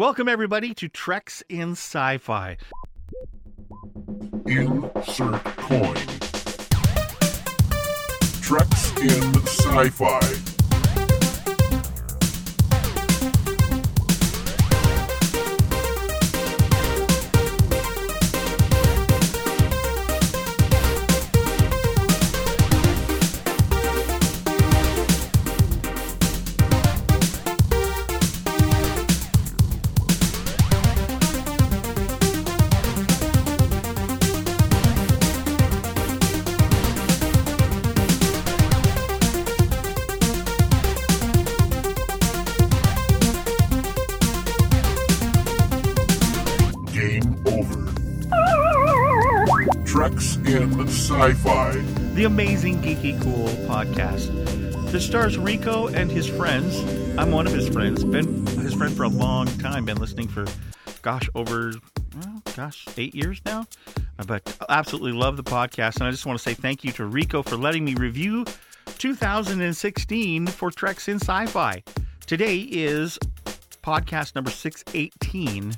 Welcome, everybody, to Treks in Sci Fi. Insert coin. Treks in Sci-Fi. Game in Sci-Fi. the amazing Geeky Cool podcast. That stars Rico and his friends. I'm one of his friends. Been his friend for a long time. Been listening for, gosh, over, well, gosh, eight years now. Uh, But absolutely love the podcast. And I just want to say thank you to Rico for letting me review 2016 for Treks in Sci Fi. Today is podcast number 618.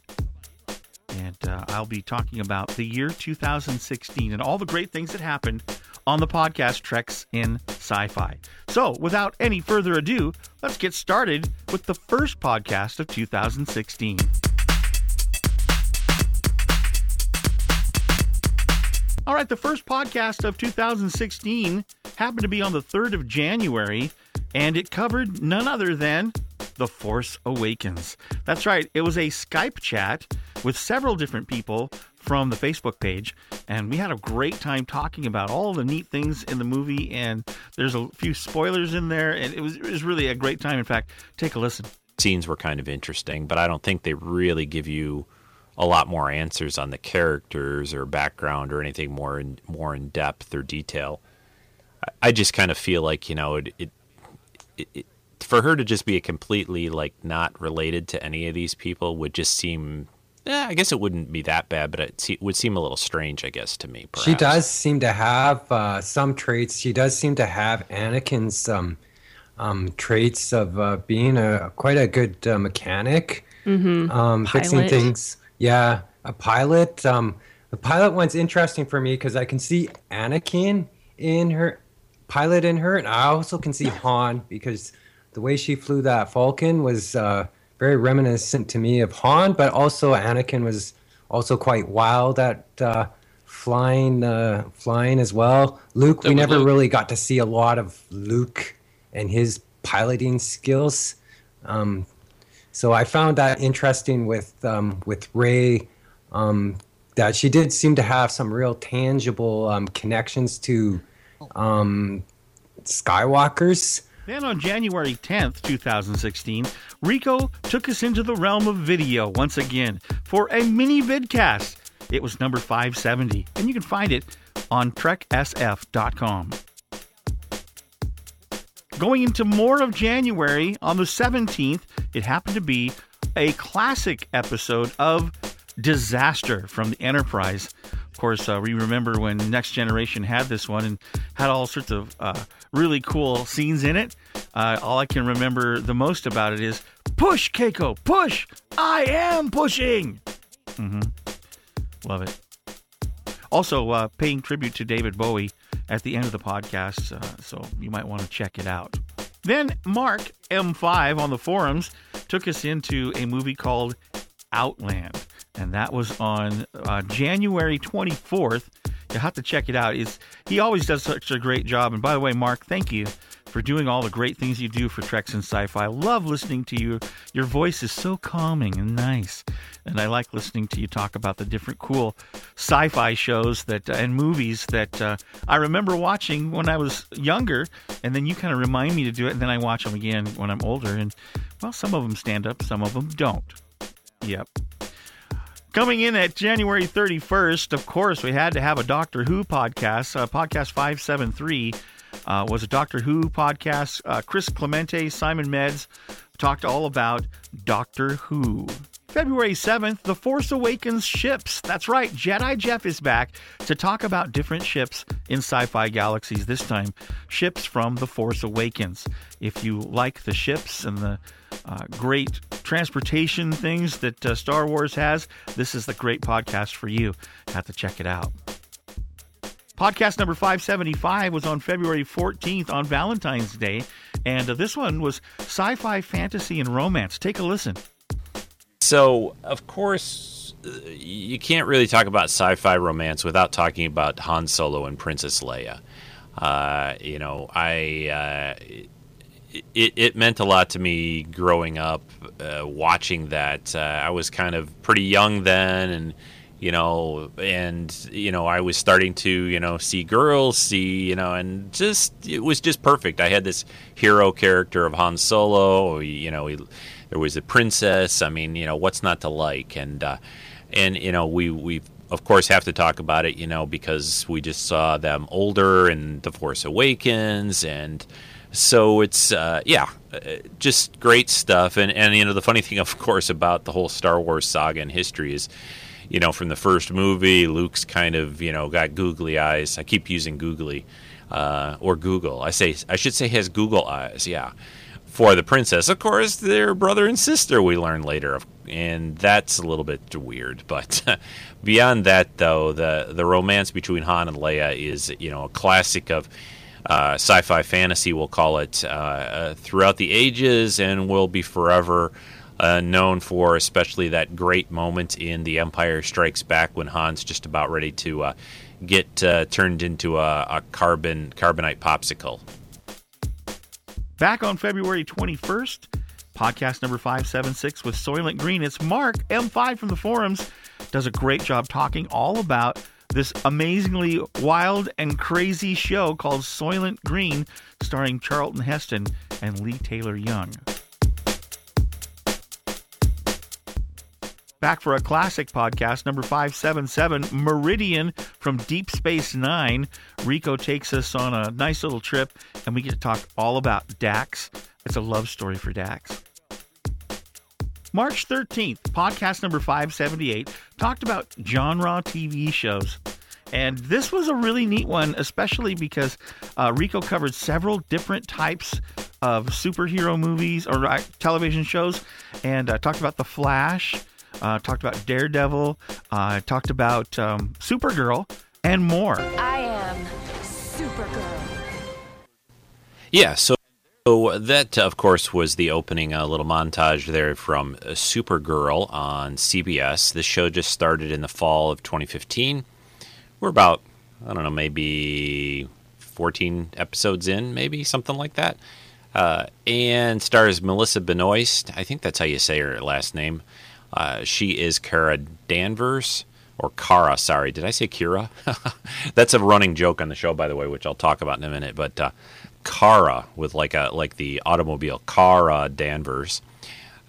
And uh, I'll be talking about the year 2016 and all the great things that happened on the podcast Treks in Sci Fi. So, without any further ado, let's get started with the first podcast of 2016. All right, the first podcast of 2016 happened to be on the 3rd of January, and it covered none other than The Force Awakens. That's right, it was a Skype chat with several different people from the Facebook page, and we had a great time talking about all the neat things in the movie. And there's a few spoilers in there, and it was, it was really a great time. In fact, take a listen. scenes were kind of interesting, but I don't think they really give you a lot more answers on the characters or background or anything more in more in depth or detail. I, I just kind of feel like you know it, it, it, it for her to just be a completely like not related to any of these people would just seem. Yeah, I guess it wouldn't be that bad, but it se- would seem a little strange, I guess, to me. She does seem to have uh, some traits. She does seem to have Anakin's um, um, traits of uh, being a quite a good uh, mechanic, um, fixing things. Yeah, a pilot. Um, the pilot one's interesting for me because I can see Anakin in her, pilot in her, and I also can see Han because the way she flew that Falcon was uh, very reminiscent to me of Han, but also Anakin was also quite wild at uh, flying, uh, flying as well. Luke, we never Luke. really got to see a lot of Luke and his piloting skills. Um, so I found that interesting with um, with Rey, um, that she did seem to have some real tangible um, connections to um, Skywalkers. Then on January 10th, 2016, Rico took us into the realm of video once again for a mini vidcast. It was number 570, and you can find it on treksf.com. Going into more of January, on the 17th, it happened to be a classic episode of Disaster from the Enterprise. Of course, uh, we remember when Next Generation had this one and had all sorts of uh, really cool scenes in it. Uh, all I can remember the most about it is push, Keiko, push! I am pushing! hmm Love it. Also, uh, paying tribute to David Bowie at the end of the podcast, uh, so you might want to check it out. Then Mark M5 on the forums took us into a movie called Outland, and that was on uh, January 24th. You have to check it out. It's, he always does such a great job. And by the way, Mark, thank you for doing all the great things you do for Treks and Sci-Fi. I love listening to you. Your voice is so calming and nice, and I like listening to you talk about the different cool sci-fi shows that and movies that uh, I remember watching when I was younger, and then you kind of remind me to do it, and then I watch them again when I'm older. And well, some of them stand up, some of them don't. Yep. Coming in at January 31st, of course, we had to have a Doctor Who podcast. Uh, podcast 573 uh, was a Doctor Who podcast. Uh, Chris Clemente, Simon Meds talked all about Doctor Who. February 7th, The Force Awakens ships. That's right, Jedi Jeff is back to talk about different ships in sci fi galaxies, this time ships from The Force Awakens. If you like the ships and the uh, great transportation things that uh, Star Wars has, this is the great podcast for you. Have to check it out. Podcast number 575 was on February 14th on Valentine's Day, and uh, this one was sci fi, fantasy, and romance. Take a listen. So, of course, uh, you can't really talk about sci fi romance without talking about Han Solo and Princess Leia. Uh, you know, I. Uh, it, it, meant a lot to me growing up, uh, watching that. Uh, I was kind of pretty young then, and you know, and you know, I was starting to, you know, see girls, see, you know, and just it was just perfect. I had this hero character of Han Solo, you know, he, there was a princess. I mean, you know, what's not to like? And uh, and you know, we we of course have to talk about it, you know, because we just saw them older in The Force Awakens, and so it's uh, yeah, uh, just great stuff. And and you know, the funny thing, of course, about the whole Star Wars saga and history is you know, from the first movie, Luke's kind of, you know, got googly eyes. I keep using googly uh, or Google. I say I should say has Google eyes. Yeah. For the princess, of course, they're brother and sister. We learn later, and that's a little bit weird. But beyond that, though, the the romance between Han and Leia is, you know, a classic of uh, sci-fi fantasy. We'll call it uh, uh throughout the ages, and will be forever uh, known for especially that great moment in The Empire Strikes Back when Han's just about ready to get turned into a, a, carbon carbonite popsicle. Back on February 21st, podcast number 576 with Soylent Green. It's Mark M5 from the forums does a great job talking all about this amazingly wild and crazy show called Soylent Green, starring Charlton Heston and Leigh Taylor Young. Back for a classic podcast, number 577, Meridian from Deep Space Nine. Rico takes us on a nice little trip, and we get to talk all about Dax. It's a love story for Dax. March 13th, podcast number 578, talked about genre TV shows. And this was a really neat one, especially because uh, Rico covered several different types of superhero movies or uh, television shows and uh, talked about The Flash, uh, talked about Daredevil, uh, talked about um, Supergirl, and more. I am Supergirl. Yeah, so, so that, of course, was the opening uh, little montage there from uh, Supergirl on CBS. This show just started in the fall of 2015. We're about, I don't know, maybe 14 episodes in, maybe something like that. Uh, and stars Melissa Benoist. I think that's how you say her last name. Uh, she is Kara Danvers or Kara. Sorry, did I say Kira? That's a running joke on the show, by the way, which I'll talk about in a minute. But uh, Kara with like a like the automobile Kara Danvers.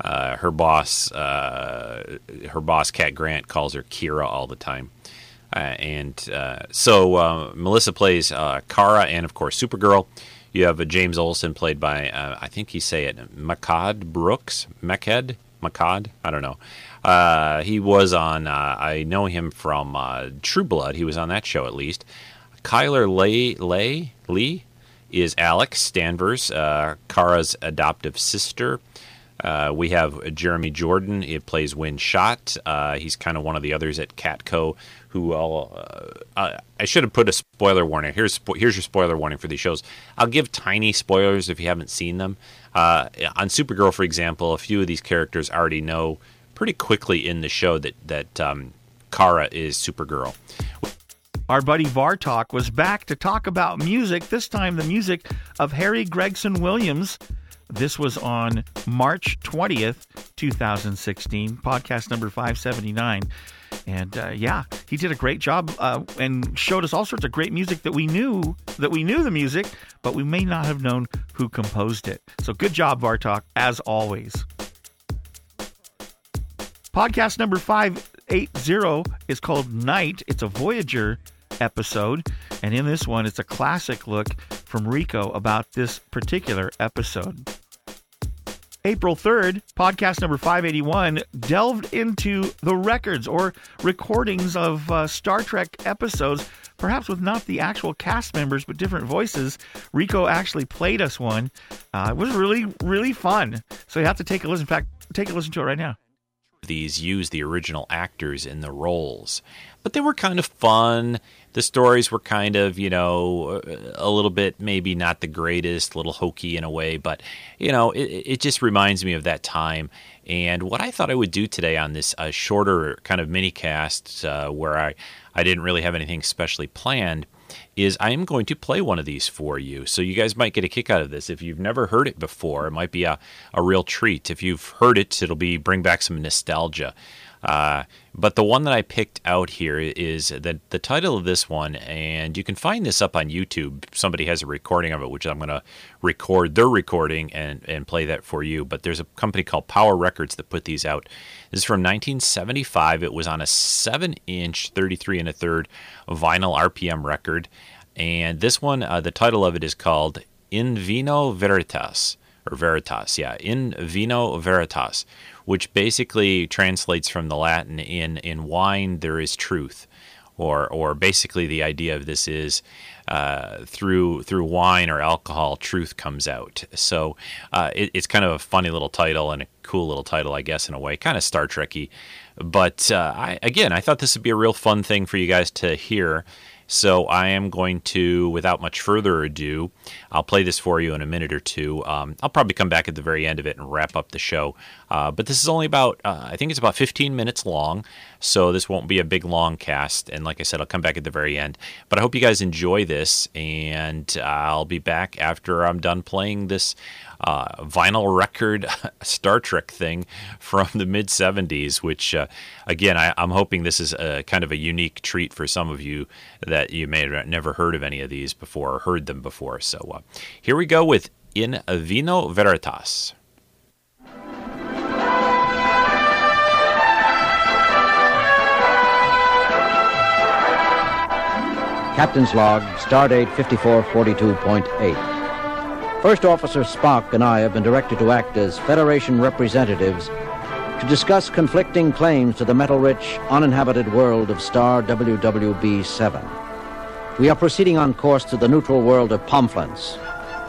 Uh, her boss, uh, her boss, Cat Grant, calls her Kira all the time. Uh, and uh, so uh, Melissa plays Kara, and of course Supergirl. You have James Olsen played by I think he say it Mehcad Brooks, Mehcad Makad. I don't know. Uh, he was on. Uh, I know him from uh, True Blood. He was on that show at least. Chyler Leigh, Leigh Lee is Alex Danvers, uh, Kara's adoptive sister. Uh, we have Jeremy Jordan. It plays Winn Schott. Uh, he's kind of one of the others at Catco. Who I'll, I should have put a spoiler warning. Here's here's your spoiler warning for these shows. I'll give tiny spoilers if you haven't seen them. Uh, on Supergirl, for example, a few of these characters already know pretty quickly in the show that that um, Kara is Supergirl. Our buddy Vartok was back to talk about music. This time, the music of Harry Gregson Williams. This was on March 20th, 2016, podcast number 579. And uh, yeah, he did a great job uh, and showed us all sorts of great music that we knew that we knew the music, but we may not have known who composed it. So good job, Vartok, as always. Podcast number 580 is called Night. It's a Voyager episode. And in this one, it's a classic look from Rico about this particular episode. April 3rd, podcast number 581 delved into the records or recordings of uh, Star Trek episodes, perhaps with not the actual cast members but different voices. Rico actually played us one. Uh, it was really, really fun. So you have to take a listen. In fact, take a listen to it right now. These use the original actors in the roles, but they were kind of fun the stories were kind of, you know, a little bit maybe not the greatest, a little hokey in a way, but, you know, it, it just reminds me of that time. And what I thought I would do today on this uh, shorter kind of mini cast uh, where I, I didn't really have anything specially planned is I am going to play one of these for you. So you guys might get a kick out of this. If you've never heard it before, it might be a, a real treat. If you've heard it, it'll be bring back some nostalgia. Uh, but the one that I picked out here is the the title of this one, and you can find this up on YouTube. Somebody has a recording of it, which I'm going to record their recording and and play that for you. But there's a company called Power Records that put these out. This is from 1975. It was on a seven inch, 33 and a third vinyl RPM record, and this one, uh, the title of it is called In Vino Veritas or Veritas, yeah, In Vino Veritas which basically translates from the Latin in in wine there is truth, or or basically the idea of this is uh, through through wine or alcohol truth comes out. So uh, it, it's kind of a funny little title and a cool little title, I guess, in a way, kind of Star Trekky. But uh, I, again, I thought this would be a real fun thing for you guys to hear. So I am going to, without much further ado, I'll play this for you in a minute or two. Um, I'll probably come back at the very end of it and wrap up the show. Uh, but this is only about, uh, I think it's about 15 minutes long. So this won't be a big long cast. And like I said, I'll come back at the very end. But I hope you guys enjoy this. And I'll be back after I'm done playing this uh, vinyl record Star Trek thing from the mid 70s, which, uh, again, I, am hoping this is a kind of a unique treat for some of you that you may have never heard of any of these before or heard them before. So uh, here we go with In Vino Veritas. Captain's log, stardate 5442.8. First Officer Spock and I have been directed to act as Federation representatives to discuss conflicting claims to the metal-rich, uninhabited world of star WWB-7. We are proceeding on course to the neutral world of Pomflens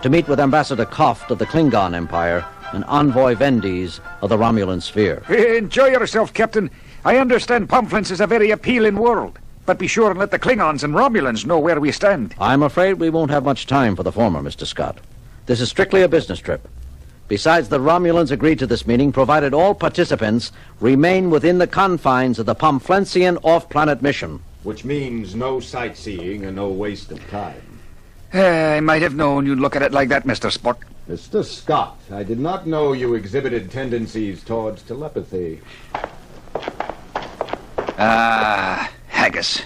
to meet with Ambassador Koft of the Klingon Empire and Envoy Vendies of the Romulan Sphere. Enjoy yourself, Captain. I understand Pomflens is a very appealing world. But be sure and let the Klingons and Romulans know where we stand. I'm afraid we won't have much time for the former, Mr. Scott. This is strictly a business trip. Besides, the Romulans agreed to this meeting provided all participants remain within the confines of the Pomflensian off-planet mission. Which means no sightseeing and no waste of time. Uh, I might have known you'd look at it like that, Mr. Spock. Mr. Scott, I did not know you exhibited tendencies towards telepathy. Ah, haggis.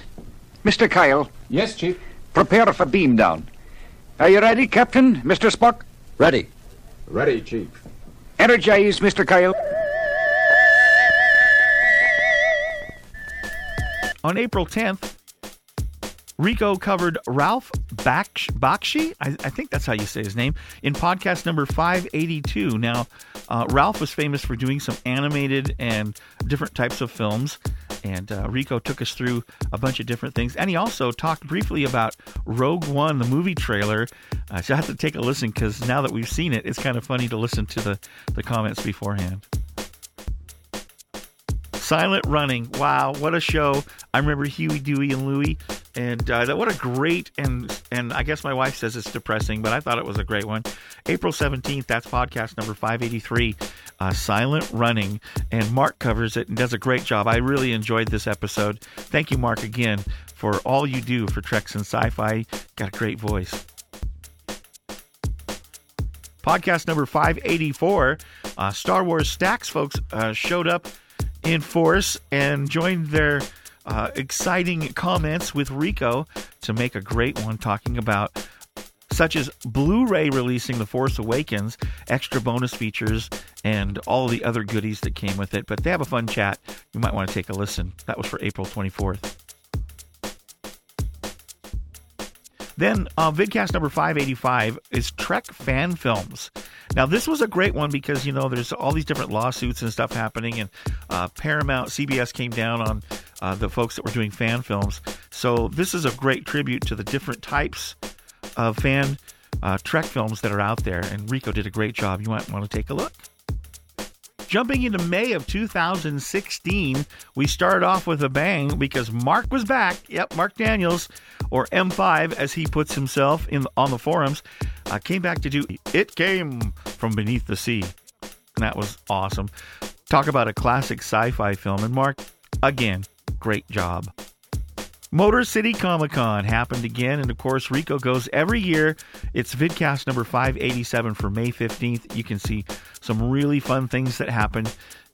Mr. Kyle. Yes, Chief. Prepare for beam down. Are you ready, Captain, Mr. Spock? Ready. Ready, Chief. Energize, Mr. Kyle. On April 10th, Rico covered Ralph Bakshi, I, I, think that's how you say his name, in podcast number 582. Now, uh, Ralph was famous for doing some animated and different types of films and uh, Rico took us through a bunch of different things. And he also talked briefly about Rogue One, the movie trailer. Uh, so I have to take a listen because now that we've seen it, it's kind of funny to listen to the, the comments beforehand. Silent Running. Wow, what a show. I remember Huey, Dewey, and Louie. And uh, what a great and and I guess my wife says it's depressing, but I thought it was a great one. April 17th, that's podcast number 583, uh, Silent Running. And Mark covers it and does a great job. I really enjoyed this episode. Thank you, Mark, again, for all you do for Treks and Sci Fi. Got a great voice. Podcast number 584, uh, Star Wars Stacks folks uh, showed up in force and joined their uh, exciting comments with Rico to make a great one talking about such as Blu ray releasing The Force Awakens, extra bonus features, and all the other goodies that came with it. But they have a fun chat. You might want to take a listen. That was for April 24th. Then uh, vidcast number 585 is Trek fan films. Now this was a great one because you know there's all these different lawsuits and stuff happening, and uh, Paramount, CBS came down on uh, the folks that were doing fan films. So this is a great tribute to the different types of fan uh, Trek films that are out there, and Rico did a great job. You might want to take a look. Jumping into May of 2016, we started off with a bang because Mark was back. Yep, Mark Daniels, or M5 as he puts himself in on the forums, uh, came back to do It Came from Beneath the Sea. And that was awesome. Talk about a classic sci fi film. And Mark, again, great job. Motor City Comic Con happened again, and of course, Rico goes every year. It's vidcast number 587 for May 15th. You can see some really fun things that happen,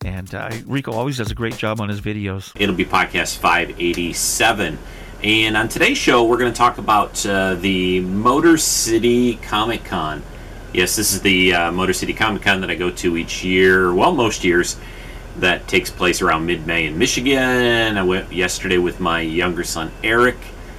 and uh, Rico always does a great job on his videos. It'll be podcast 587. And on today's show, we're going to talk about uh, the Motor City Comic Con. Yes, this is the uh, Motor City Comic Con that I go to each year, well, most years that takes place around mid-May in Michigan. I went yesterday with my younger son Eric.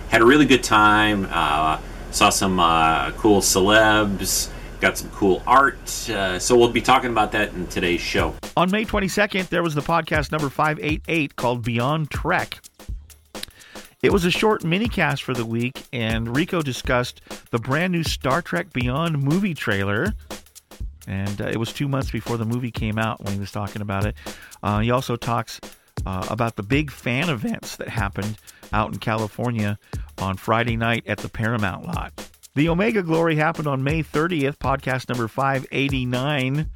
Had a really good time. Uh, saw some uh, cool celebs. Got some cool art. Uh, so we'll be talking about that in today's show. On May 22nd, there was the podcast number 588 called Beyond Trek. It was a short mini cast for the week, and Rico discussed the brand new Star Trek Beyond movie trailer and uh, it was two months before the movie came out when he was talking about it. Uh, he also talks uh, about the big fan events that happened out in California on Friday night at the Paramount lot. The Omega Glory happened on May 30th, podcast number 589,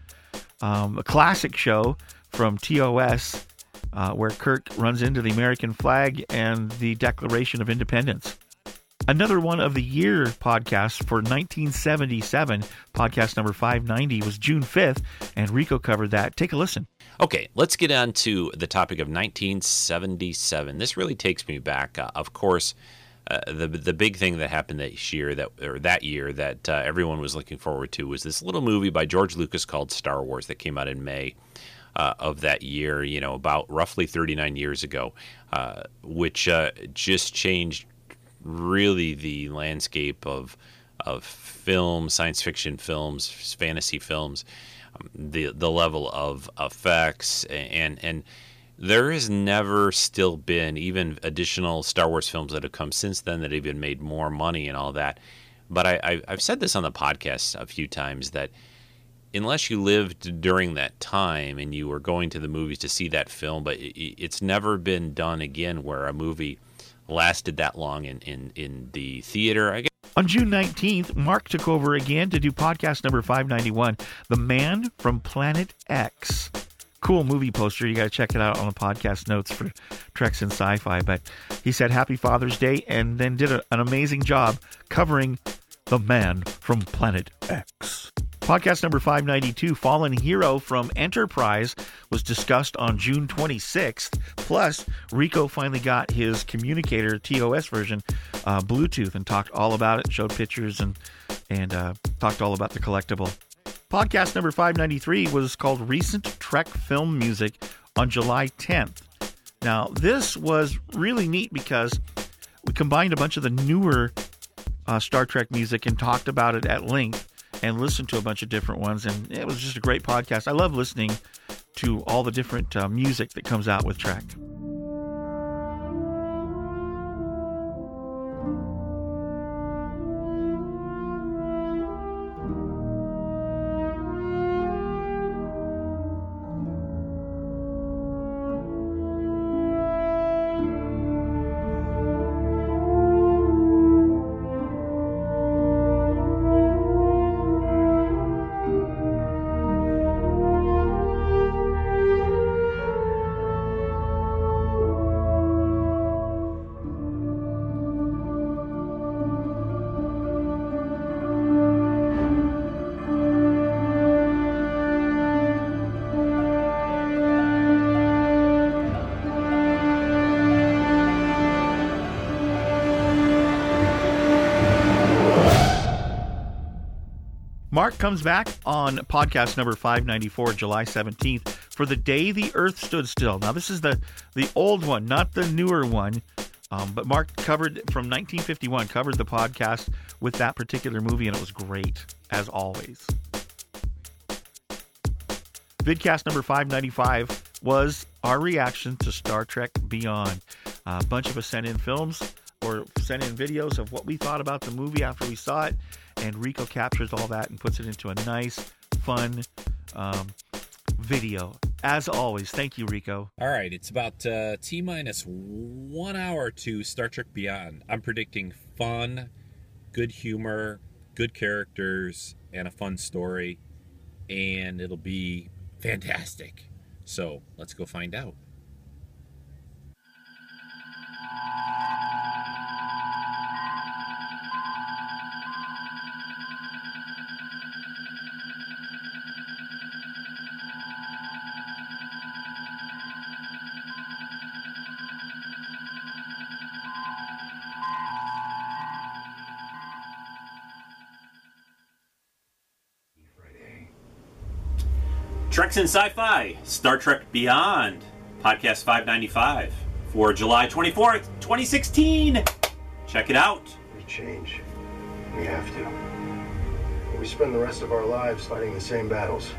um, a classic show from TOS uh, where Kirk runs into the American flag and the Declaration of Independence. Another one of the year podcasts for 1977, podcast number 590, was June 5th, and Rico covered that. Take a listen. Okay, let's get on to the topic of 1977. This really takes me back. Uh, of course, uh, the the big thing that happened that year that or that year that uh, everyone was looking forward to was this little movie by George Lucas called Star Wars that came out in May. Uh, of that year, you know, about roughly 39 years ago, uh, which uh, just changed really the landscape of of film, science fiction films, fantasy films, um, the the level of effects and and there has never still been even additional Star Wars films that have come since then that have even made more money and all that. But I, I I've said this on the podcast a few times that unless you lived during that time and you were going to the movies to see that film, but it's never been done again where a movie lasted that long in, in, in the theater. I guess. On June 19th, Mark took over again to do podcast number 591 The Man from Planet X. Cool movie poster. You got to check it out on the podcast notes for Treks and Sci Fi. But he said Happy Father's Day and then did a, an amazing job covering The Man from Planet X. Podcast number 592, Fallen Hero from Enterprise, was discussed on June 26th. Plus, Rico finally got his communicator TOS version uh, Bluetooth and talked all about it, showed pictures, and and uh, talked all about the collectible. Podcast number 593 was called Recent Trek Film Music on July 10th. Now, this was really neat because we combined a bunch of the newer uh, Star Trek music and talked about it at length and listened to a bunch of different ones. And it was just a great podcast. I love listening to all the different uh, music that comes out with Trek. Mark comes back on podcast number 594, July 17th, for the day the Earth stood still. Now, this is the the old one, not the newer one. Um, but Mark covered from 1951, covered the podcast with that particular movie, and it was great, as always. Vidcast number 595 was our reaction to Star Trek Beyond. a bunch of us sent in films or sent in videos of what we thought about the movie after we saw it, and Rico captures all that and puts it into a nice, fun um, video. As always, thank you, Rico. All right, it's about uh, T minus one hour to Star Trek Beyond. I'm predicting fun, good humor, good characters, and a fun story, and it'll be fantastic. So let's go find out. Treks in Sci-Fi, Star Trek Beyond, podcast 595 for July 24th, 2016. Check it out. We change. We have to. We spend the rest of our lives fighting the same battles.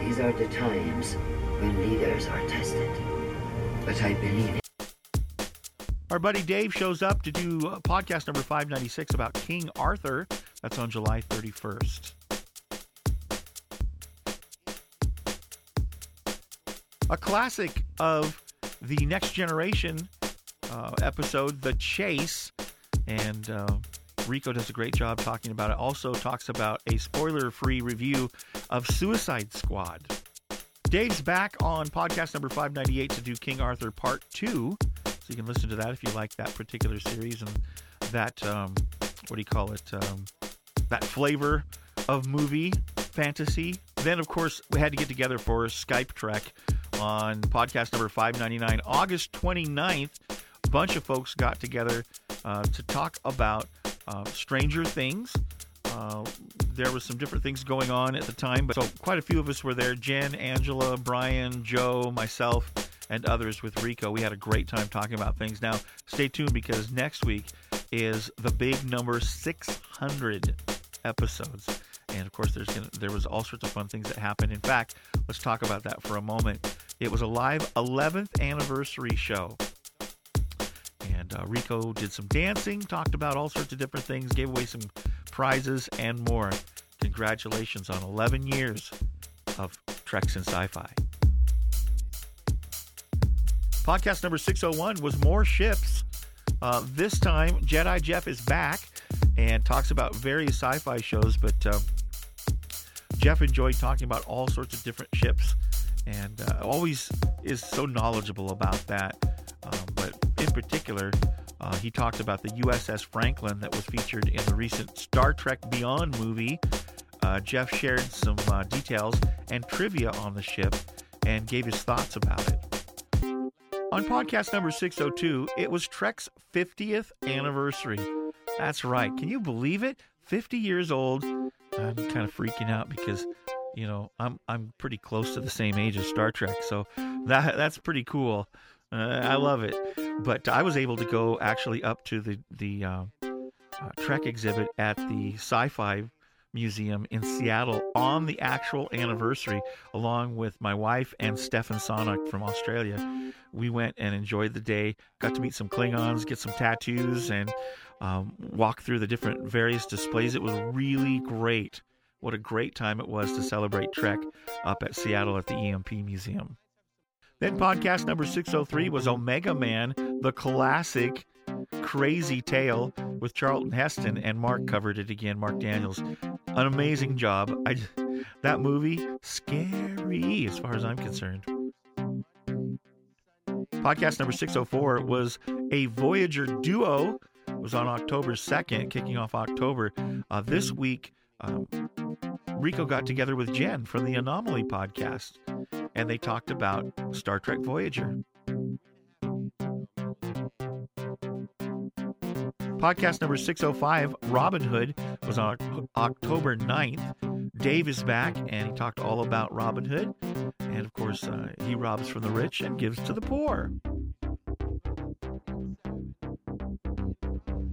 These are the times when leaders are tested. But I believe Our buddy Dave shows up to do uh, podcast number 596 about King Arthur. That's on July 31st. A classic of the Next Generation uh, episode, The Chase. And uh, Rico does a great job talking about it. Also, talks about a spoiler free review of Suicide Squad. Dave's back on podcast number 598 to do King Arthur Part 2. So you can listen to that if you like that particular series and that, um, what do you call it? Um, that flavor of movie fantasy. Then, of course, we had to get together for Skype Trek on podcast number 599, August 29th. A bunch of folks got together uh, to talk about uh, Stranger Things. Uh, there was some different things going on at the time, but so quite a few of us were there. Jen, Angela, Brian, Joe, myself, and others with Rico. We had a great time talking about things. Now, stay tuned because next week is the big number 600 episodes. And of course, there's gonna, there was all sorts of fun things that happened. In fact, let's talk about that for a moment. It was a live 11th anniversary show. And uh, Rico did some dancing, talked about all sorts of different things, gave away some prizes, and more. Congratulations on 11 years of Treks and Sci Fi. Podcast number 601 was More Ships. Uh, this time, Jedi Jeff is back and talks about various sci fi shows, but um, Jeff enjoyed talking about all sorts of different ships and uh, always is so knowledgeable about that. Um, but in particular, uh, he talked about the USS Franklin that was featured in the recent Star Trek Beyond movie. Uh, Jeff shared some uh, details and trivia on the ship and gave his thoughts about it. On podcast number 602, it was Trek's 50th anniversary. That's right. Can you believe it? 50 years old. I'm kind of freaking out because, you know, I'm I'm pretty close to the same age as Star Trek, so that that's pretty cool. Uh, I love it. But I was able to go actually up to the the uh, uh, Trek exhibit at the Sci-Fi Museum in Seattle on the actual anniversary, along with my wife and Stefan Sonik from Australia. We went and enjoyed the day, got to meet some Klingons, get some tattoos, and um, walk through the different various displays. It was really great. What a great time it was to celebrate Trek up at Seattle at the EMP Museum. Then podcast number 603 was Omega Man, the classic crazy tale with Charlton Heston, and Mark covered it again. Mark Daniels, an amazing job. I, that movie, scary as far as I'm concerned. Podcast number 604 was a Voyager duo. It was on October 2nd, kicking off October. Uh, this week, um, Rico got together with Jen from the Anomaly podcast, and they talked about Star Trek Voyager. Podcast number 605, Robin Hood, was on October 9th. Dave is back and he talked all about Robin Hood. And of course, uh, he robs from the rich and gives to the poor.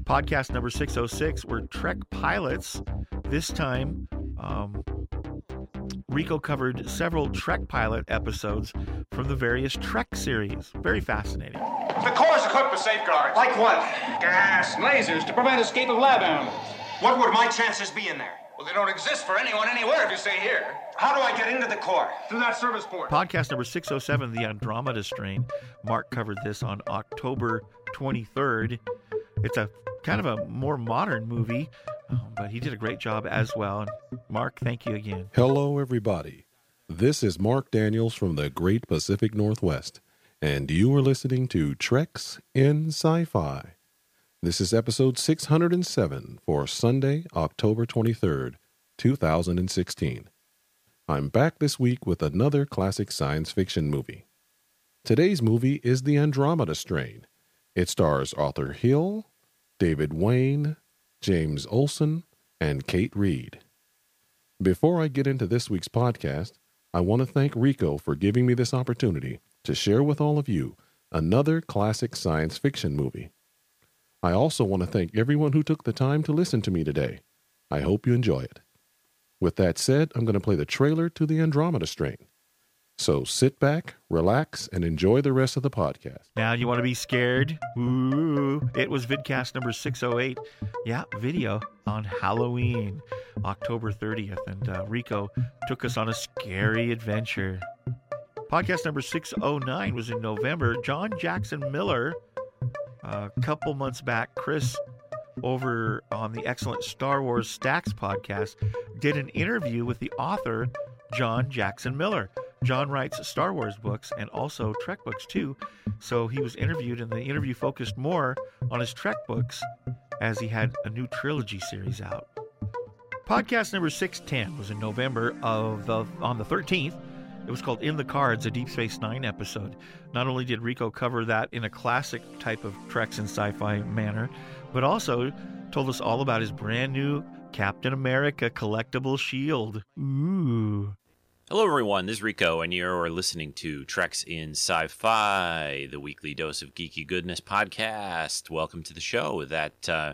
Podcast number 606 were Trek pilots. This time, um, Rico covered several Trek pilot episodes from the various Trek series. Very fascinating. The core is equipped with safeguards. Like what? Gas, lasers to prevent escape of lab animals. What would my chances be in there? Well, they don't exist for anyone anywhere if you stay here. How do I get into the core? Through that service port. Podcast number 607, The Andromeda Strain. Mark covered this on October 23rd. It's a kind of a more modern movie, um, but he did a great job as well. And Mark, thank you again. Hello, everybody. This is Mark Daniels from the Great Pacific Northwest, and you are listening to Treks in Sci Fi. This is episode 607 for Sunday, October 23rd, 2016. I'm back this week with another classic science fiction movie. Today's movie is The Andromeda Strain. It stars Arthur Hill, David Wayne, James Olson, and Kate Reid. Before I get into this week's podcast, I want to thank Rico for giving me this opportunity to share with all of you another classic science fiction movie. I also want to thank everyone who took the time to listen to me today. I hope you enjoy it. With that said, I'm going to play the trailer to the Andromeda Strain. So sit back, relax, and enjoy the rest of the podcast. Now, you want to be scared? Ooh, it was vidcast number 608. Yeah, video on Halloween, October 30th. And uh, Rico took us on a scary adventure. Podcast number 609 was in November. John Jackson Miller, a couple months back, Chris over on the excellent Star Wars Stacks podcast did an interview with the author, John Jackson Miller. John writes Star Wars books and also Trek books too. So he was interviewed, and the interview focused more on his Trek books as he had a new trilogy series out. Podcast number 610 was in November of the on the 13th. It was called In the Cards, a Deep Space Nine episode. Not only did Rico cover that in a classic type of Treks and sci fi manner, but also told us all about his brand new Captain America collectible shield. Ooh. Hello, everyone. This is Rico, and you're listening to Treks in Sci Fi, the weekly dose of geeky goodness podcast. Welcome to the show. That uh,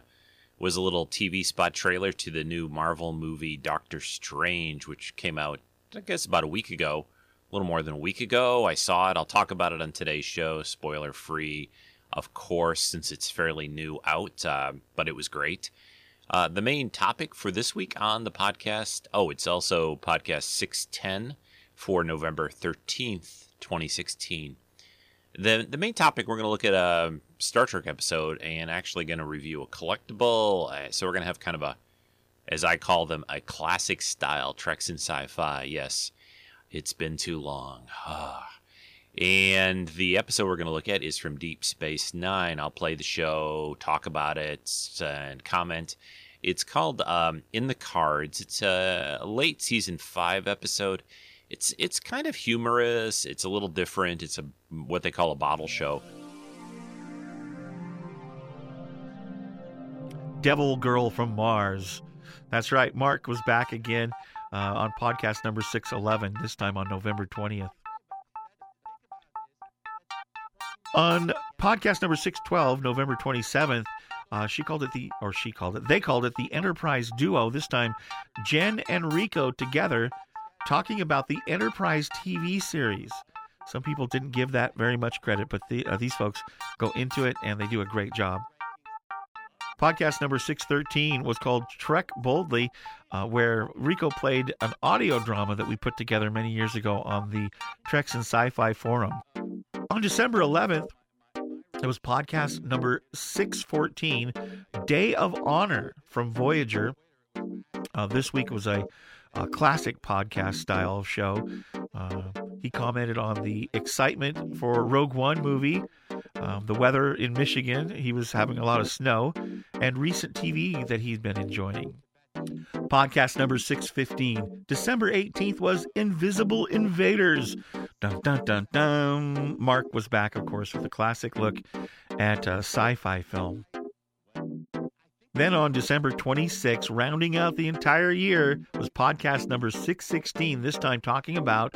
was a little TV spot trailer to the new Marvel movie Doctor Strange, which came out, I guess, about a week ago. A little more than a week ago. I saw it. I'll talk about it on today's show, spoiler free, of course, since it's fairly new out, uh, but it was great. Uh, the main topic for this week on the podcast, oh, it's also podcast 610 for November 13th, 2016. The, the main topic, we're going to look at a Star Trek episode and actually going to review a collectible. Uh, so we're going to have kind of a, as I call them, a classic style Treks in sci fi. Yes, it's been too long. And the episode we're going to look at is from Deep Space Nine. I'll play the show, talk about it, and comment. It's called um, In the Cards. It's a late season five episode. It's it's kind of humorous. It's a little different. It's a what they call a bottle show. Devil Girl from Mars. That's right. Mark was back again uh, on podcast number 611, this time on November 20th. On podcast number 612, November 27th, uh, she called it the, or she called it, they called it the Enterprise Duo. This time, Jen and Rico together talking about the Enterprise TV series. Some people didn't give that very much credit, but the, uh, these folks go into it and they do a great job. Podcast number 613 was called Trek Boldly, uh, where Rico played an audio drama that we put together many years ago on the Treks and Sci Fi Forum. On December 11th, it was podcast number 614, Day of Honor from Voyager. Uh, this week was a, a, classic podcast style show. Uh, he commented on the excitement for Rogue One movie, um, the weather in Michigan. He was having a lot of snow, and recent TV that he's been enjoying. Podcast number 615, December 18th, was Invisible Invaders. Dun, dun, dun, dun. Mark was back, of course, with a classic look at a sci fi film. Then on December 26, rounding out the entire year, was podcast number 616, this time talking about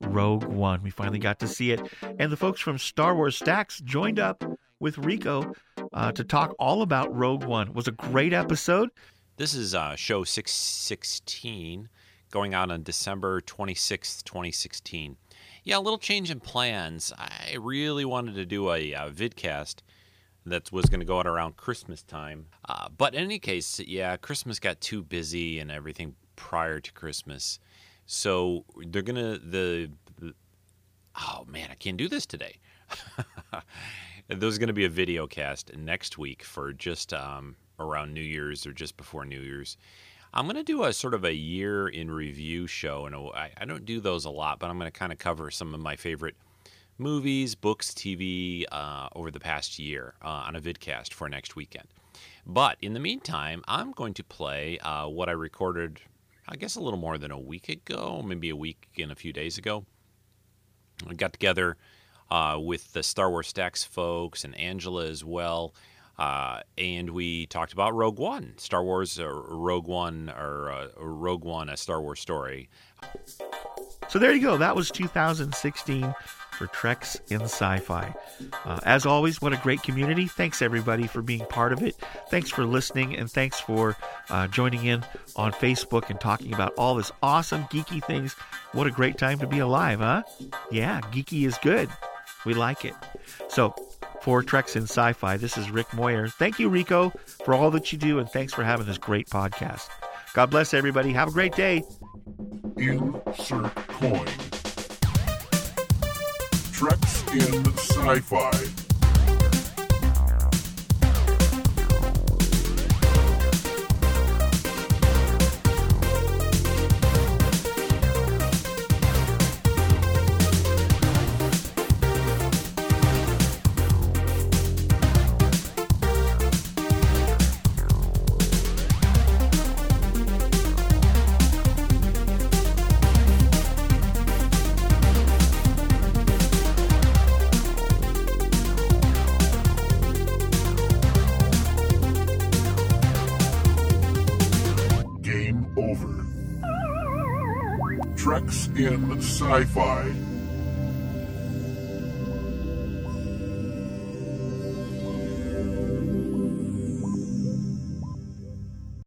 Rogue One. We finally got to see it. And the folks from Star Wars Stacks joined up with Rico uh, to talk all about Rogue One. It was a great episode. This is uh, show 616 going out on December 26th, 2016. Yeah, a little change in plans. I really wanted to do a, a vidcast that was going to go out around Christmas time. Uh, but in any case, yeah, Christmas got too busy and everything prior to Christmas. So they're to, the, the, oh man, I can't do this today. There's going to be a video cast next week for just um, around New Year's or just before New Year's. I'm going to do a sort of a year in review show, and I, I don't do those a lot, but I'm going to kind of cover some of my favorite movies, books, TV uh, over the past year uh, on a vidcast for next weekend. But in the meantime, I'm going to play uh, what I recorded, I guess, a little more than a week ago, maybe a week and a few days ago. I got together uh, with the Star Wars Stacks folks and Angela as well. Uh, and we talked about Rogue One, Star Wars, or Rogue One, or uh, Rogue One, a Star Wars story. So there you go. That was 2016 for Treks in Sci Fi. Uh, as always, what a great community. Thanks, everybody, for being part of it. Thanks for listening, and thanks for uh, joining in on Facebook and talking about all this awesome, geeky things. What a great time to be alive, huh? Yeah, geeky is good. We like it. So, for Treks in Sci Fi, this is Rick Moyer. Thank you, Rico, for all that you do, and thanks for having this great podcast. God bless everybody. Have a great day. Insert coin. Treks in Sci-Fi. Game over. Treks in Sci-Fi